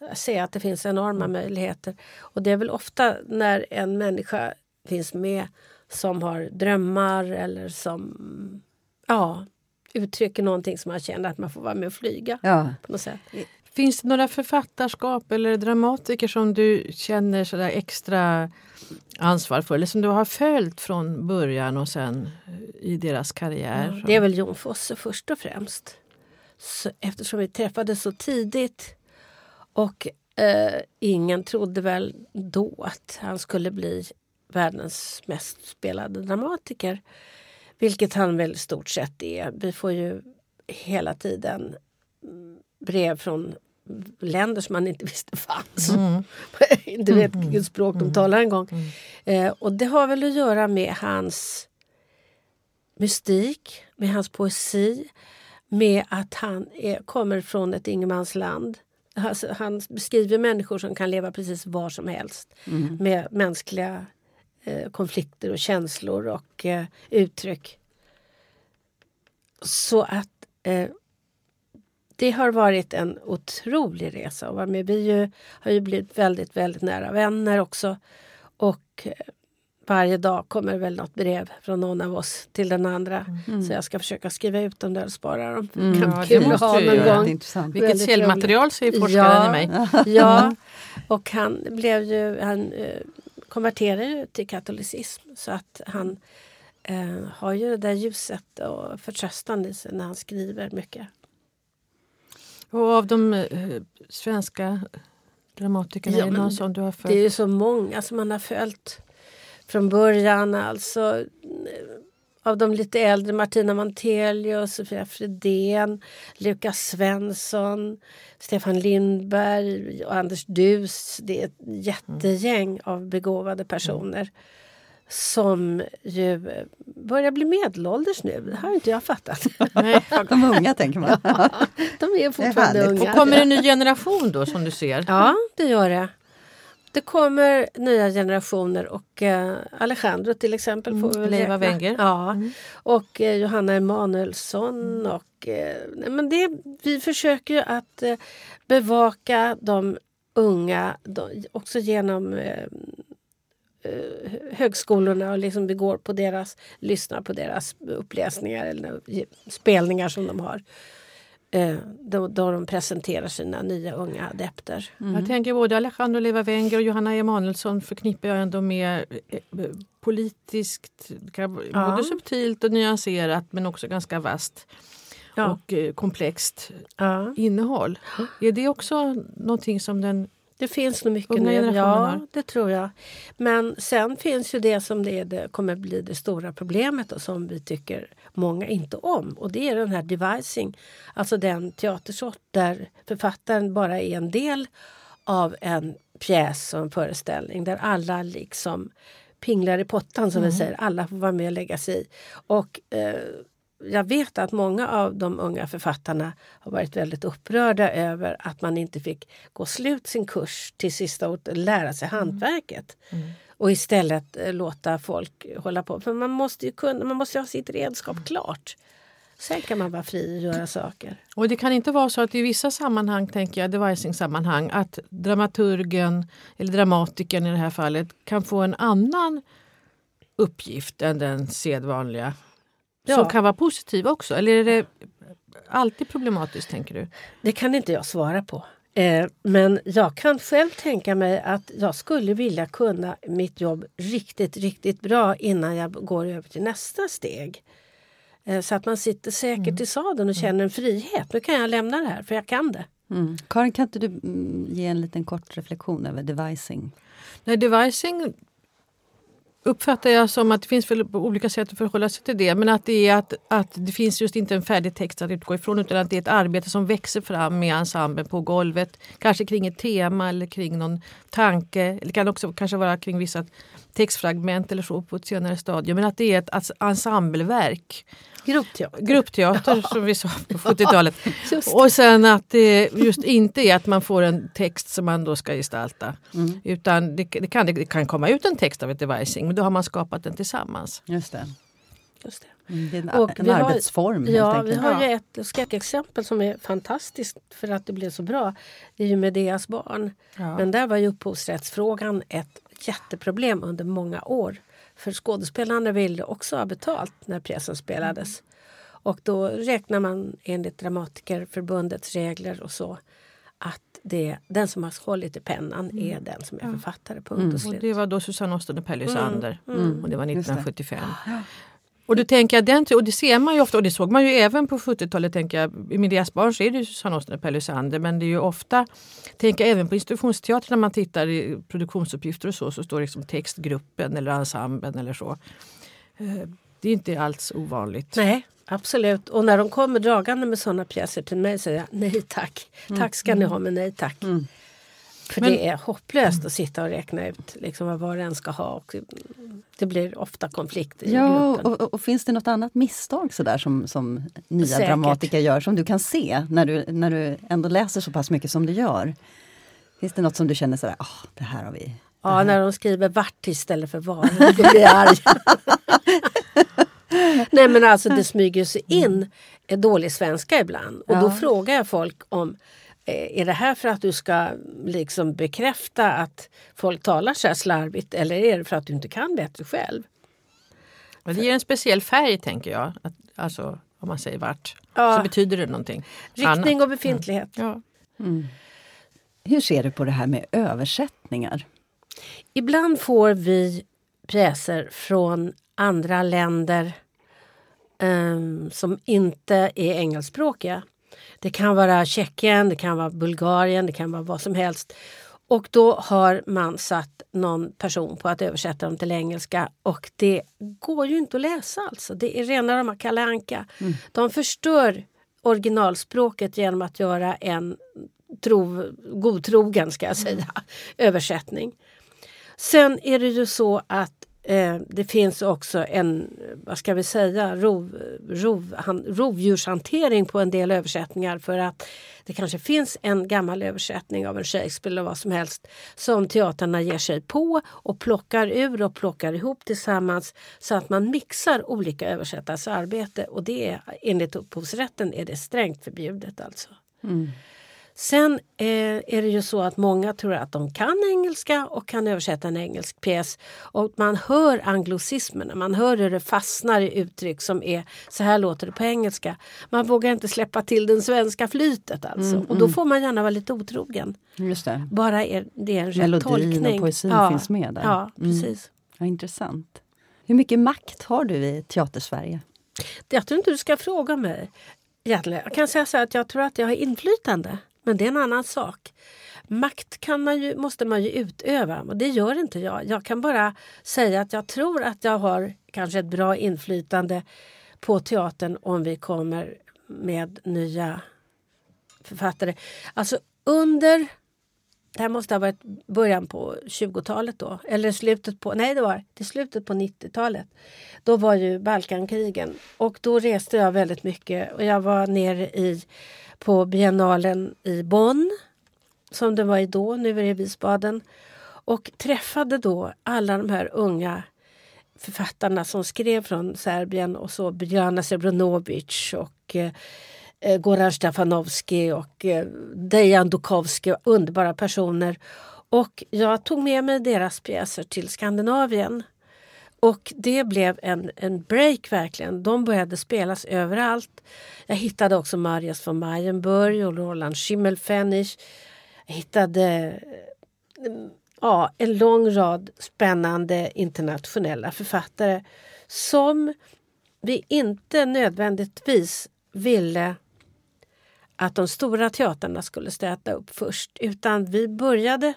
Jag ser att det finns enorma möjligheter. Och det är väl ofta när en människa finns med som har drömmar eller som ja, uttrycker någonting som man känner att man får vara med och flyga. Ja. På något sätt. Finns det några författarskap eller dramatiker som du känner sådär extra ansvar för? Eller som du har följt från början och sen eh, i deras karriär? Det är väl Jon Fosse först och främst. Så, eftersom vi träffades så tidigt och eh, ingen trodde väl då att han skulle bli världens mest spelade dramatiker. Vilket han väl i stort sett är. Vi får ju hela tiden mm, brev från länder som man inte visste fanns. inte vet vilket språk de talar en gång. Eh, och det har väl att göra med hans mystik, med hans poesi, med att han är, kommer från ett ingenmansland. Alltså, han beskriver människor som kan leva precis var som helst med mänskliga eh, konflikter och känslor och eh, uttryck. Så att eh, det har varit en otrolig resa att vara med. Vi ju, har ju blivit väldigt, väldigt nära vänner också. Och eh, varje dag kommer väl något brev från någon av oss till den andra. Så jag ska försöka skriva ut dem där och spara dem. Mm. Ja, kul att ha någon göra. gång. Vilket Väldigt källmaterial säger forskaren Ja. i mig. Ja, och han blev ju, han eh, konverterade ju till katolicism så att han eh, har ju det där ljuset och förtröstan i sig när han skriver mycket. Och av de eh, svenska dramatikerna, Ja, är det någon som du har Det är följt? ju så många som man har följt från början. Alltså, av de lite äldre, Martina Montelius, Sofia Fredén, Lukas Svensson, Stefan Lindberg och Anders Dus. Det är ett jättegäng av begåvade personer som ju eh, börjar bli medelålders nu. Det har inte jag fattat. Nej. De unga tänker man. De är fortfarande härligt. unga. Och kommer en ny generation då som du ser? Ja, det gör det. Det kommer nya generationer och eh, Alejandro till exempel. Får vi Leiva. Wenger. Ja. Och eh, Johanna Emanuelsson. Och, eh, men det, vi försöker ju att eh, bevaka de unga de, också genom eh, högskolorna och liksom vi går på deras, lyssnar på deras uppläsningar eller spelningar som de har. Eh, då, då de presenterar sina nya unga adepter. Mm. Jag tänker både Alejandro Leva Wenger och Johanna Emanuelsson förknippar jag ändå med eh, politiskt, ja. både subtilt och nyanserat men också ganska vasst ja. och eh, komplext ja. innehåll. Är det också någonting som den det finns nog mycket nu. Ja, det tror jag. Men sen finns ju det som det, det kommer bli det stora problemet och som vi tycker många inte om. Och det är den här devising. Alltså den teatersort där författaren bara är en del av en pjäs och en föreställning där alla liksom pinglar i pottan som mm. vi säger. Alla får vara med och lägga sig i. Och eh, jag vet att många av de unga författarna har varit väldigt upprörda över att man inte fick gå slut sin kurs till sista året och lära sig mm. hantverket. Mm. Och istället eh, låta folk hålla på. För man måste ju kunna, man måste ha sitt redskap mm. klart. Sen kan man vara fri att göra saker. Och det kan inte vara så att i vissa sammanhang, tänker jag, devising-sammanhang, att dramaturgen eller dramatikern i det här fallet kan få en annan uppgift än den sedvanliga ja. som kan vara positiv också? Eller är det alltid problematiskt tänker du? Det kan inte jag svara på. Eh, men jag kan själv tänka mig att jag skulle vilja kunna mitt jobb riktigt, riktigt bra innan jag går över till nästa steg. Eh, så att man sitter säkert mm. i sadeln och mm. känner en frihet. Nu kan jag lämna det här för jag kan det. Mm. Karin, kan inte du mm, ge en liten kort reflektion över devising? Nej, devising uppfattar jag som att det finns olika sätt att förhålla sig till det. Men att det är att, att det finns just inte en färdig text att utgå ifrån utan att det är ett arbete som växer fram med ensemblen på golvet. Kanske kring ett tema eller kring någon tanke. Det kan också kanske vara kring vissa textfragment eller så på ett senare stadium. Men att det är ett ensembleverk Gruppteater. Gruppteater ja. som vi sa på 70-talet. och sen att det just inte är att man får en text som man då ska gestalta. Mm. Utan det, det, kan, det kan komma ut en text av ett devising men då har man skapat den tillsammans. Just det. Just det. Mm, det är en, och en arbetsform har, Ja, vi har ju ett skräckexempel som är fantastiskt för att det blev så bra. Det är ju Medeas barn. Ja. Men där var ju upphovsrättsfrågan ett jätteproblem under många år. För skådespelarna ville också ha betalt när pjäsen spelades. Och då räknar man enligt Dramatikerförbundets regler och så att det, den som har hållit i pennan mm. är den som är författare. Punkt mm. och slut. Och det var då Susanne Osten och Pelle Sander. Mm. Mm. Och det var 1975. Och då tänker den, och det ser man ju ofta och det såg man ju även på 70-talet. tänker jag, I Medias barn så är det ju Susanne Osten och Pelle Sander men det är ju ofta, tänker jag även på institutionsteater när man tittar i produktionsuppgifter och så, så står det liksom textgruppen eller ensemblen eller så. Eh, det är inte alls ovanligt. Nej, absolut. Och när de kommer dragande med sådana pjäser till mig säger jag nej tack. Mm. Tack ska ni ha men nej tack. Mm. För men, det är hopplöst att sitta och räkna ut liksom vad var och en ska ha. Och det blir ofta konflikt i ja, gruppen. Och, och, finns det något annat misstag så där som, som nya Säkert. dramatiker gör som du kan se när du, när du ändå läser så pass mycket som du gör? Finns det något som du känner sådär, oh, det här har vi... Ja, när de skriver vart istället för var. Då blir jag arg. Nej men alltså det smyger sig in dålig svenska ibland. Och ja. då frågar jag folk om Eh, är det här för att du ska liksom bekräfta att folk talar så här slarvigt eller är det för att du inte kan bättre själv? det ger en speciell färg tänker jag. Att, alltså om man säger vart ja. så betyder det någonting. Riktning annat. och befintlighet. Mm. Ja. Mm. Hur ser du på det här med översättningar? Ibland får vi pjäser från andra länder um, som inte är engelskspråkiga. Det kan vara Tjeckien, det kan vara Bulgarien, det kan vara vad som helst. Och då har man satt någon person på att översätta dem till engelska och det går ju inte att läsa alltså. Det är rena rama Kalle Anka. Mm. De förstör originalspråket genom att göra en trov, godtrogen ska jag säga, mm. översättning. Sen är det ju så att Eh, det finns också en, vad ska vi säga, rov, rov, han, rovdjurshantering på en del översättningar för att det kanske finns en gammal översättning av en Shakespeare eller vad som helst som teaterna ger sig på och plockar ur och plockar ihop tillsammans så att man mixar olika översättares arbete och det är enligt upphovsrätten är det strängt förbjudet alltså. Mm. Sen eh, är det ju så att många tror att de kan engelska och kan översätta en engelsk pjäs. Och man hör anglosismerna, man hör hur det fastnar i uttryck som är så här låter det på engelska. Man vågar inte släppa till den svenska flytet alltså. Mm, och då mm. får man gärna vara lite otrogen. Just det. Bara är, det är en rätt Melodin tolkning. och poesin ja, finns med där. Ja, Mm. precis. Ja, intressant. Hur mycket makt har du i Teatersverige? Jag tror inte du ska fråga mig. Jag kan säga så här att jag tror att jag har inflytande. Men det är en annan sak. Makt kan man ju, måste man ju utöva och det gör inte jag. Jag kan bara säga att jag tror att jag har kanske ett bra inflytande på teatern om vi kommer med nya författare. Alltså under det här måste ha varit början på 20-talet då. Eller slutet på, nej det var det slutet på 90-talet. Då var ju Balkankrigen och då reste jag väldigt mycket och jag var nere i, på biennalen i Bonn som det var i då, nu är det i Wiesbaden. Och träffade då alla de här unga författarna som skrev från Serbien och så Bjana Srebronovic och eh, eh Goran Stefanovski och eh, Dejan Dukovski, underbara personer. Och jag tog med mig deras pjäser till Skandinavien. Och det blev en, en break verkligen. De började spelas överallt. Jag hittade också Marius von Mayenburg och Roland Schimmelfennig. Jag hittade eh, ja, en lång rad spännande internationella författare som vi inte nödvändigtvis ville att de stora teatrarna skulle stöta upp först utan vi började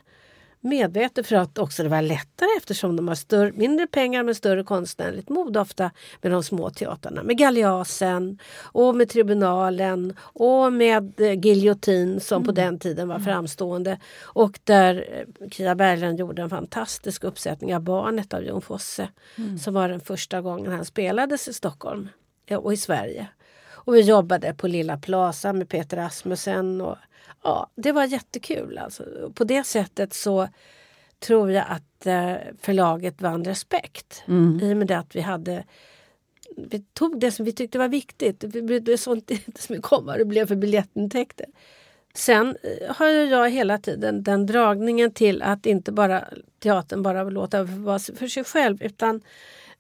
medvetet för att också det var lättare eftersom de har större, mindre pengar men större konstnärligt mod ofta med de små teatrarna. Med Galeasen och med Tribunalen och med eh, Giljotin som på den tiden var framstående. Och där eh, Kia Berglund gjorde en fantastisk uppsättning av Barnet av Jon Fosse som var den första gången han spelades i Stockholm eh, och i Sverige. Och vi jobbade på Lilla Plaza med Peter Asmussen. Och, ja, det var jättekul. Alltså. På det sättet så tror jag att eh, förlaget vann respekt. I och med det att vi hade vi tog det som vi tyckte var viktigt. Det sånt inte så mycket om vad det blev för biljettintäkter. Sen eh, har jag hela tiden den dragningen till att inte bara teatern bara låta vara för sig själv utan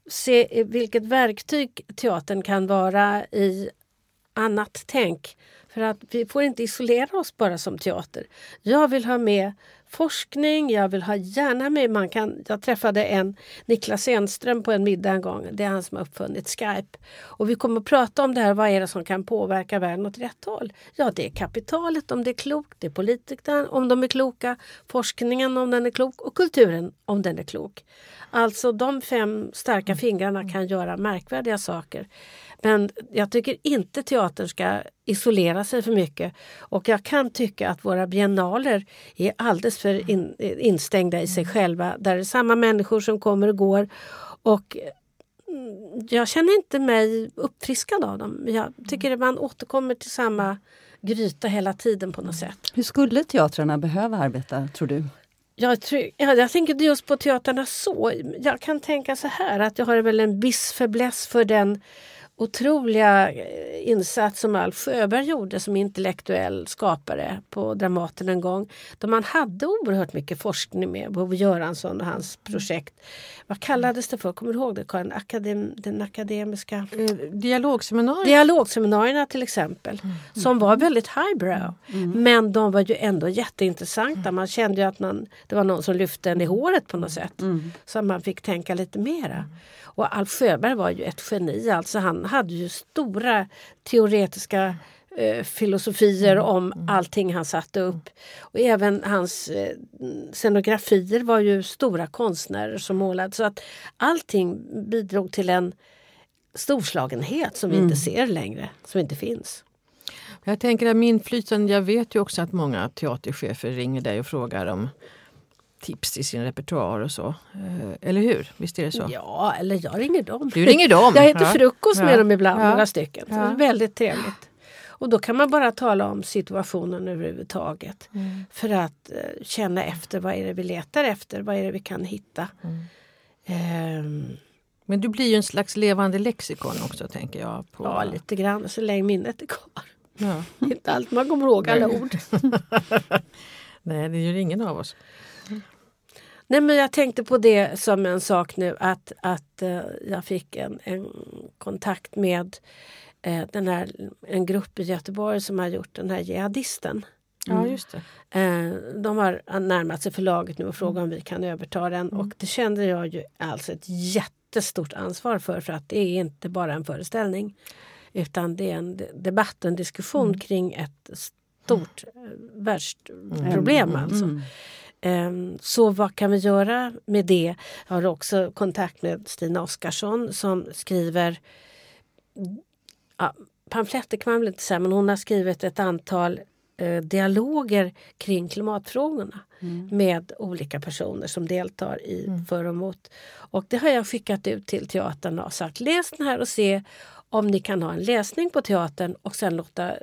se vilket verktyg teatern kan vara i annat tänk. För att vi får inte isolera oss bara som teater. Jag vill ha med forskning, jag vill ha gärna med... Man kan, jag träffade en Niklas Enström på en middag en gång. Det är han som har uppfunnit Skype. Och vi kommer att prata om det här. Vad är det som kan påverka världen åt rätt håll? Ja, det är kapitalet om det är klokt, det är politikerna om de är kloka, forskningen om den är klok och kulturen om den är klok. Alltså de fem starka fingrarna kan göra märkvärdiga saker. Men jag tycker inte teatern ska isolera sig för mycket. Och jag kan tycka att våra biennaler är alldeles för in, instängda i sig själva. Där det är samma människor som kommer och går. Och mm, jag känner inte mig uppfriskad av dem. Jag tycker att man återkommer till samma gryta hela tiden på något sätt. Hur skulle teatrarna behöva arbeta, tror du? Jag, tror, ja, jag tänker just på teaterna så. Jag kan tänka så här att jag har väl en viss fäbless för den otroliga eh, insats som Alf Sjöberg gjorde som intellektuell skapare på Dramaten en gång. Då man hade oerhört mycket forskning med Bobo Göransson och hans projekt. Vad kallades det för? Kommer du ihåg det Karin? Akadem, den akademiska... Eh, dialogseminariet. Dialogseminarierna till exempel. Som var väldigt highbrow. Men de var ju ändå jätteintressanta. Man kände ju att man, det var någon som lyfte en i håret på något sätt. Så man fick tänka lite mera. Och Alf Sjöberg var ju ett geni. Alltså han hade ju stora teoretiska eh, filosofier om allting han satte upp. Och även hans eh, scenografier var ju stora konstnärer som målade. Så att allting bidrog till en storslagenhet som vi inte ser längre, som inte finns. Jag tänker att med inflytande, jag vet ju också att många teaterchefer ringer dig och frågar om tips till sin repertoar och så. Eh, Eller hur? Visst är det så? Ja, eller jag ringer dem. Du ringer dem? Jag äter Ja. frukost med Ja. dem ibland, Ja. några stycken. Ja. det är väldigt trevligt. Och då kan man bara tala om situationen överhuvudtaget. Mm. För att eh, känna efter vad är det vi letar efter, vad är det vi kan hitta. Mm. Ehm, Men du blir ju en slags levande lexikon också tänker jag. På... ja, lite grann så länge minnet är kvar. Ja. Inte allt man kommer ihåg alla ord. Nej, det gör ingen av oss. Nej, men jag tänkte på det som en sak nu att, att eh, jag fick en, en kontakt med eh, den här, en grupp i Göteborg som har gjort den här jihadisten. Ja, just det. Eh, de har närmat sig förlaget nu och frågat om vi kan överta den. Och det kände jag ju alltså ett jättestort ansvar för för att det är inte bara en föreställning utan det är en de- debatt och en diskussion kring ett stort eh, världsproblem alltså. Mm. Ehm, Så vad kan vi göra med det? Jag har också kontakt med Stina Oskarsson som skriver ja, pamfletter kan man väl inte säga men hon har skrivit ett antal eh, dialoger kring klimatfrågorna med olika personer som deltar i för och emot. Och det har jag skickat ut till teatern och sagt läs den här och se om ni kan ha en läsning på teatern och sen låta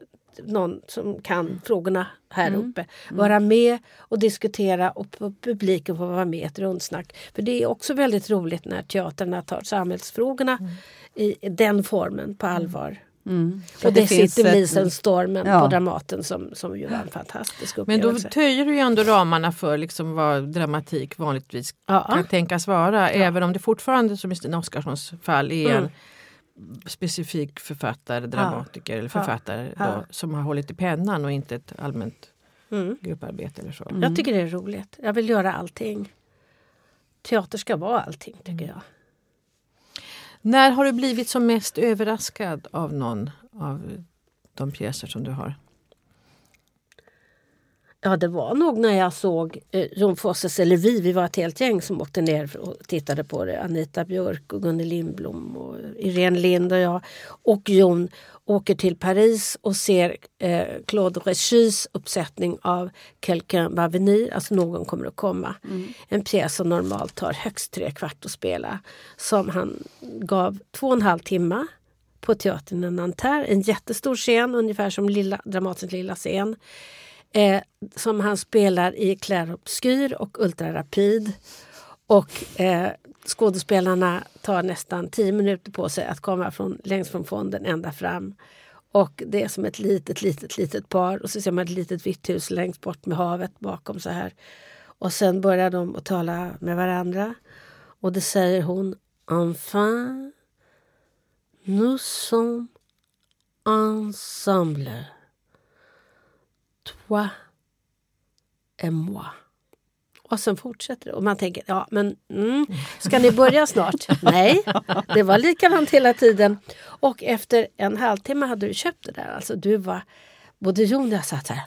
någon som kan frågorna här uppe vara med och diskutera och pu- publiken får vara med i ett rundsnack. För det är också väldigt roligt när teaterna tar samhällsfrågorna i den formen på allvar. Mm. Och det, finns sitter ett- Lisen Stormen Ja. på Dramaten som, som ju var en fantastisk Men då upplevelse. töjer du ju ändå ramarna för liksom vad dramatik vanligtvis Ja. kan tänkas vara. Även om det fortfarande som i Stina Oskarssons fall är Mm. en specifik författare, dramatiker eller författare Ja. Då, som har hållit i pennan och inte ett allmänt Mm. grupparbete eller så. Jag tycker det är roligt. Jag vill göra allting. Teater ska vara allting tycker jag. När har du blivit som mest överraskad av någon av de pjäser som du har? Ja, det var nog när jag såg eh, Jon Fosses, eller vi, vi var ett helt gäng som åkte ner och tittade på det. Anita Björk och Gunnel Lindblom och Irene Lind och jag och Jon åker till Paris och ser eh, Claude Rechys uppsättning av Quelqu'un va venir, alltså någon kommer att komma. En pjäs som normalt tar högst tre kvart att spela. Som han gav två och en halv timme på teatern i Nanterre. En jättestor scen, ungefär som lilla, Dramatens lilla scen eh, som han spelar i Clair Obscur och ultrarapid. Och eh, skådespelarna tar nästan tio minuter på sig att komma från, längst från fonden ända fram. Och det är som ett litet, litet, litet par och så ser man ett litet vitt hus längst bort med havet bakom så här. Och sen börjar de att tala med varandra. Och det säger hon Enfin, nous sommes ensemble toi et moi. Och sen fortsätter det. Och man tänker, ja men mm, ska ni börja snart? Nej, det var likadant hela tiden. Och efter en halvtimme hade du köpt det där. Alltså du var, både Jon och jag satt här.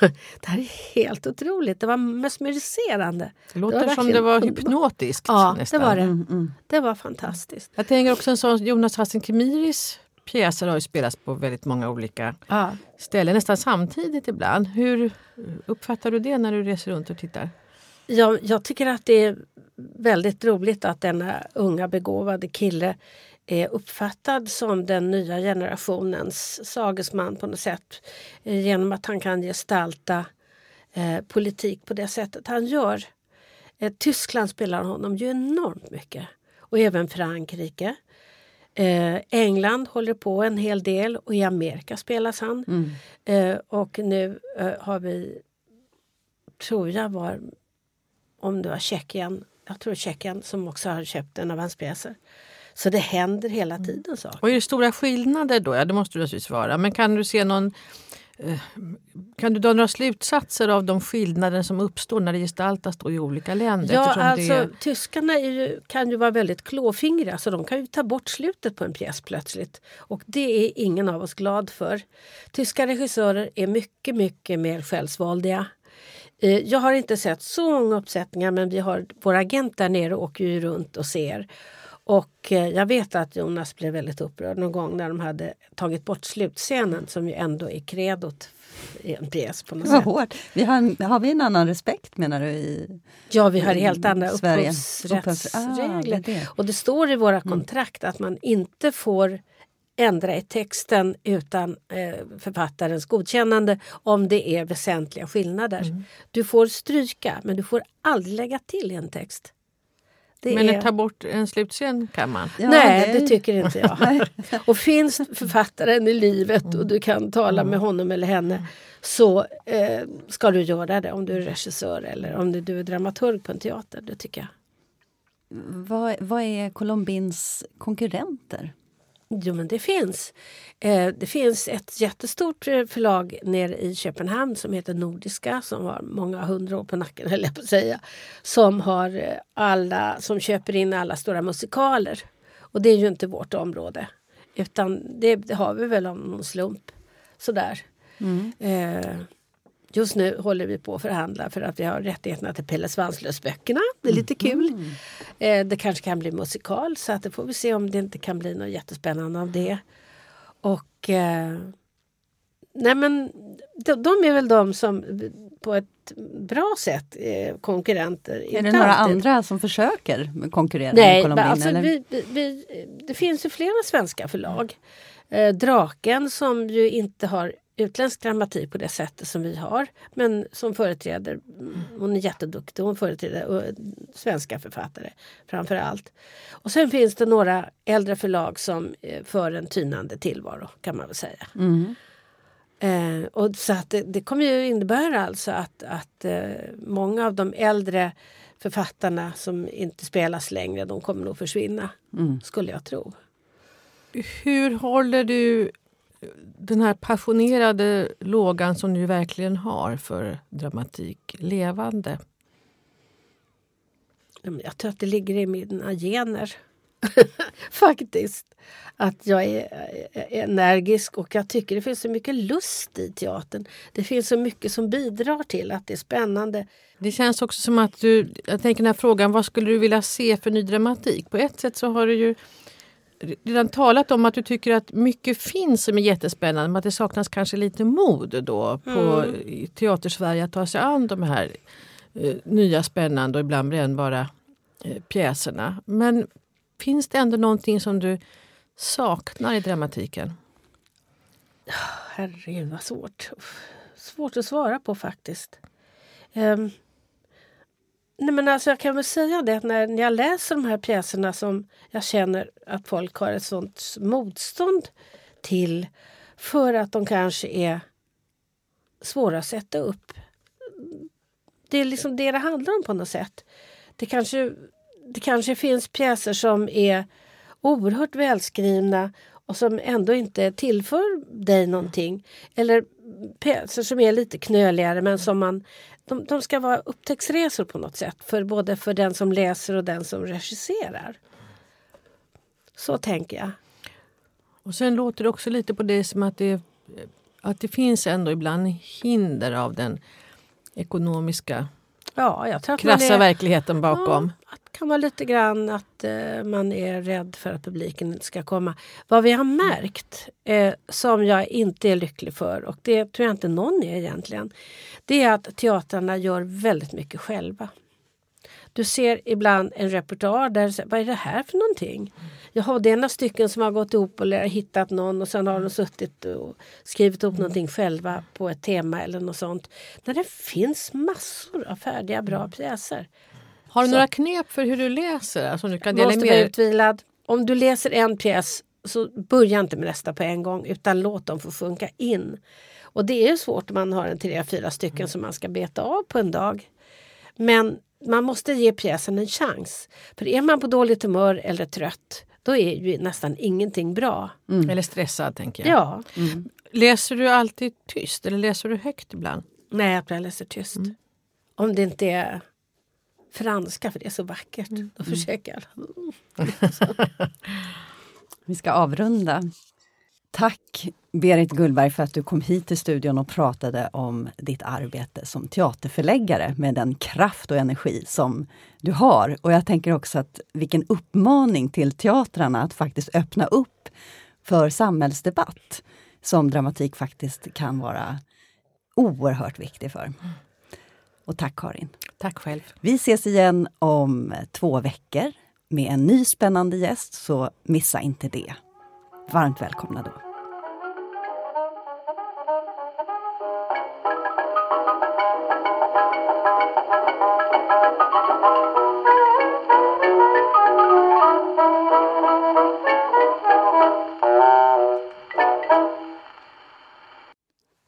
Det här är helt otroligt. Det var mesmeriserande. Det låter var som verkligen det var hypnotiskt. Ja, nästan. det var det. Mm, Det var fantastiskt. Jag tänker också en sån Jonas Hassan Khemiris pjäser har ju spelats på väldigt många olika Ja. ställen, nästan samtidigt ibland. Hur uppfattar du det när du reser runt och tittar? Jag, jag tycker att det är väldigt roligt att denna unga begåvade kille är uppfattad som den nya generationens sagesman på något sätt. Eh, Genom att han kan gestalta eh, politik på det sättet han gör. Eh, Tyskland spelar honom ju enormt mycket. Och även Frankrike. Eh, England håller på en hel del och i Amerika spelas han. mm. Eh, och nu eh, har vi, tror jag var, om det var Tjeckien, jag tror Tjeckien som också har köpt en av hans pjäser. Så det händer hela tiden saker. Och är det stora skillnader då? Ja, det måste det naturligtvis vara. Men kan du se någon... eh, Kan du dra några slutsatser av de skillnader som uppstår när det gestaltas i olika länder? Ja, alltså det, tyskarna är ju, kan ju vara väldigt klåfingriga så de kan ju ta bort slutet på en pjäs plötsligt. Och det är ingen av oss glad för. Tyska regissörer är mycket, mycket mer självsvåldiga. Eh, Jag har inte sett så många uppsättningar men vi har, vår agent där nere åker ju runt och ser. Och eh, jag vet att Jonas blev väldigt upprörd någon gång när de hade tagit bort slutscenen som ju ändå är kredot i en pjäs på något sätt. hårt. Vi har, har vi en annan respekt menar du? I, Ja, vi har helt andra upphovsrättsregler. Ah, det. Och det står i våra kontrakt att man inte får ändra i texten utan eh, författarens godkännande om det är väsentliga skillnader. Du får stryka men du får aldrig lägga till i en text. Det Men är... att ta bort en slutscen kan man. Ja, Nej, det- det tycker inte jag. Och finns författaren i livet och du kan tala med honom eller henne så eh, ska du göra det om du är regissör eller om du är dramaturg på en teater. Det tycker jag. Vad, vad är Colombins konkurrenter? Jo men det finns. Eh, det finns ett jättestort eh, förlag nere i Köpenhamn som heter Nordiska som har många hundra år på nacken höll jag på att säga. Som har eh, alla, som köper in alla stora musikaler. Och det är ju inte vårt område. Utan det, det har vi väl om någon slump. Sådär. Eh, just nu håller vi på att förhandla för att vi har rättigheterna till Pelle Svanslös-böckerna. Det är lite kul. Eh, det kanske kan bli musikal så att det får vi se om det inte kan bli något jättespännande av det. Och eh, nej men de, de är väl de som på ett bra sätt är konkurrenter. Är det några alltid. andra som försöker konkurrera Nej, med Colombin? alltså vi, vi, det finns ju flera svenska förlag. Eh, Draken som ju inte har utländsk dramatik på det sättet som vi har. Men som företräder, hon är jätteduktig, hon företräder svenska författare framför allt. Och sen finns det några äldre förlag som eh, för en tynande tillvaro kan man väl säga. Mm. Eh, och så att det, det kommer ju innebära alltså att, att eh, många av de äldre författarna som inte spelas längre, de kommer nog försvinna. Mm. Skulle jag tro. Hur håller du den här passionerade lågan som du verkligen har för dramatik levande? Jag tror att det ligger i mina gener. Faktiskt. Att jag är är energisk och jag tycker det finns så mycket lust i teatern. Det finns så mycket som bidrar till att det är spännande. Det känns också som att du, jag tänker den här frågan, vad skulle du vilja se för ny dramatik? På ett sätt så har du ju redan talat om att du tycker att mycket finns som är jättespännande men att det saknas kanske lite mod då på i teatersverige att ta sig an de här eh, nya spännande och ibland brännbara eh, pjäserna. Men finns det ändå någonting som du saknar i dramatiken? Herregud vad svårt. Svårt att svara på faktiskt. Ehm, nej men alltså jag kan väl säga det att när jag läser de här pjäserna som jag känner att folk har ett sånt motstånd till för att de kanske är svåra att sätta upp. Det är liksom det det handlar om på något sätt. Det kanske, det kanske finns pjäser som är oerhört välskrivna och som ändå inte tillför dig någonting. Eller pjäser som är lite knöligare men som man... De, de ska vara upptäcktsresor på något sätt, för både för den som läser och den som regisserar. Så tänker jag. Och sen låter det också lite på det som att det, att det finns ändå ibland hinder av den ekonomiska Ja, jag tror att krassa är, verkligheten bakom. Ja, att det kan vara lite grann att eh, man är rädd för att publiken inte ska komma. Vad vi har märkt, eh, som jag inte är lycklig för och det tror jag inte någon är egentligen. Det är att teatrarna gör väldigt mycket själva. Du ser ibland en repertoar där säger, vad är det här för någonting? Jaha, det är några stycken som har gått ihop och hittat någon och sen har de suttit och skrivit ihop någonting själva på ett tema eller något sånt. När det finns massor av färdiga bra pjäser. Har du Så. några knep för hur du läser? Alltså, du kan dela Måste med vara utvilad. Om du läser en pjäs så börja inte med nästa på en gång utan låt dem få funka in. Och det är svårt om man har en tre, fyra stycken som man ska beta av på en dag. Men man måste ge pjäsen en chans. För är man på dåligt humör eller trött då är ju nästan ingenting bra. Eller stressad tänker jag. Ja, Läser du alltid tyst eller läser du högt ibland? nej jag tror jag läser tyst. Om det inte är franska för det är så vackert. Då försöker jag. Vi ska avrunda. Tack Berit Gullberg för att du kom hit till studion och pratade om ditt arbete som teaterförläggare med den kraft och energi som du har. Och jag tänker också att vilken uppmaning till teatrarna att faktiskt öppna upp för samhällsdebatt som dramatik faktiskt kan vara oerhört viktig för. Och tack Karin. Tack själv. Vi ses igen om två veckor med en ny spännande gäst, så missa inte det. Varmt välkomna då.